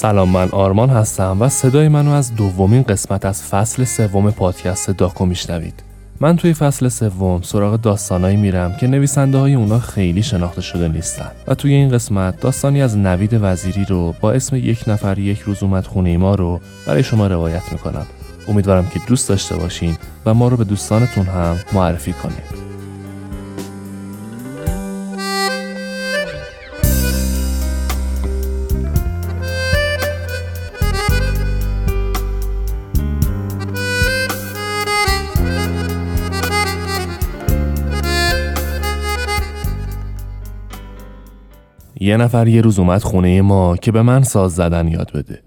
سلام من آرمان هستم و صدای منو از دومین قسمت از فصل سوم پادکست داکو میشنوید. من توی فصل سوم سراغ داستانایی میرم که نویسنده های اونا خیلی شناخته شده نیستن و توی این قسمت داستانی از نوید وزیری رو با اسم یک نفر یک روز اومد خونه ما رو برای شما روایت می‌کنم. امیدوارم که دوست داشته باشین و ما رو به دوستانتون هم معرفی کنید. یه نفر یه روز اومد خونه ما که به من ساز زدن یاد بده.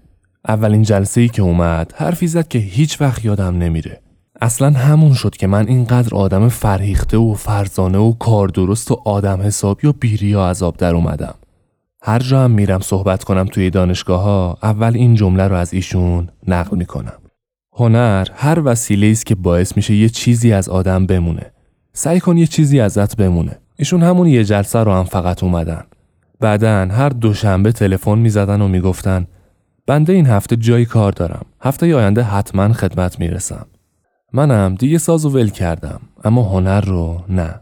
اولین جلسه ای که اومد حرفی زد که هیچ وقت یادم نمیره. اصلا همون شد که من اینقدر آدم فرهیخته و فرزانه و کار درست و آدم حسابی و بیریا عذاب در اومدم. هر جا هم میرم صحبت کنم توی دانشگاه ها اول این جمله رو از ایشون نقل می‌کنم. هنر هر وسیله است که باعث میشه یه چیزی از آدم بمونه. سعی کن یه چیزی ازت بمونه. ایشون همون یه جلسه رو هم فقط اومدن. بعدا هر دوشنبه تلفن می‌زدن و می‌گفتن بنده این هفته جایی کار دارم. هفته آینده حتما خدمت می‌رسم. منم دیگه ساز و ول کردم اما هنر رو نه.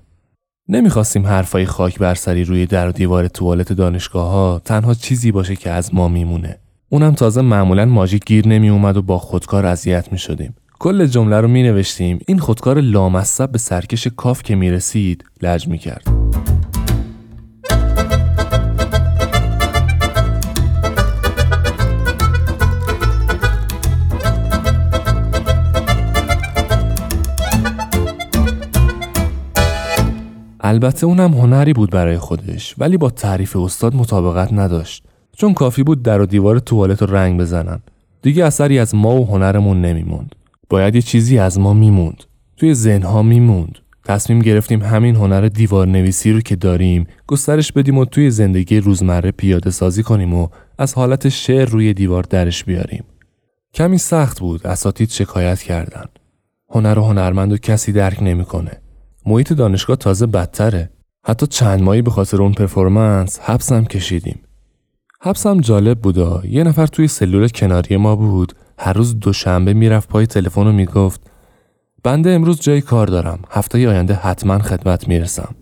نمی‌خواستیم حرفای خاک برسری روی در و دیوار توالت دانشگاه ها تنها چیزی باشه که از ما میمونه. اونم تازه معمولا ماژیک گیر نمی اومد و با خودکار اذیت می شدیم. کل جمله رو می نوشتیم این خودکار لامصب به سرکش کاف که می رسید لج می کرد. البته اونم هنری بود برای خودش ولی با تعریف استاد مطابقت نداشت. چون کافی بود در و دیوار توالت رو رنگ بزنن. دیگه اثری از ما و هنرمون نمیموند. باید یه چیزی از ما میموند. توی ذهنها میموند. تصمیم گرفتیم همین هنر دیوار نویسی رو که داریم گسترش بدیم و توی زندگی روزمره پیاده سازی کنیم و از حالت شعر روی دیوار درش بیاریم. کمی سخت بود اساتید شکایت کردن. هنر و هنرمند و کسی درک نمی‌کنه. محیط دانشگاه تازه بدتره. حتی چند ماهی به خاطر اون پرفورمنس حبس هم کشیدیم. حبس هم جالب بودا. یه نفر توی سلول کناری ما بود. هر روز دوشنبه می‌رفت پای تلفن و می‌گفت بنده امروز جای کار دارم. هفته آینده حتما خدمت می‌رسم.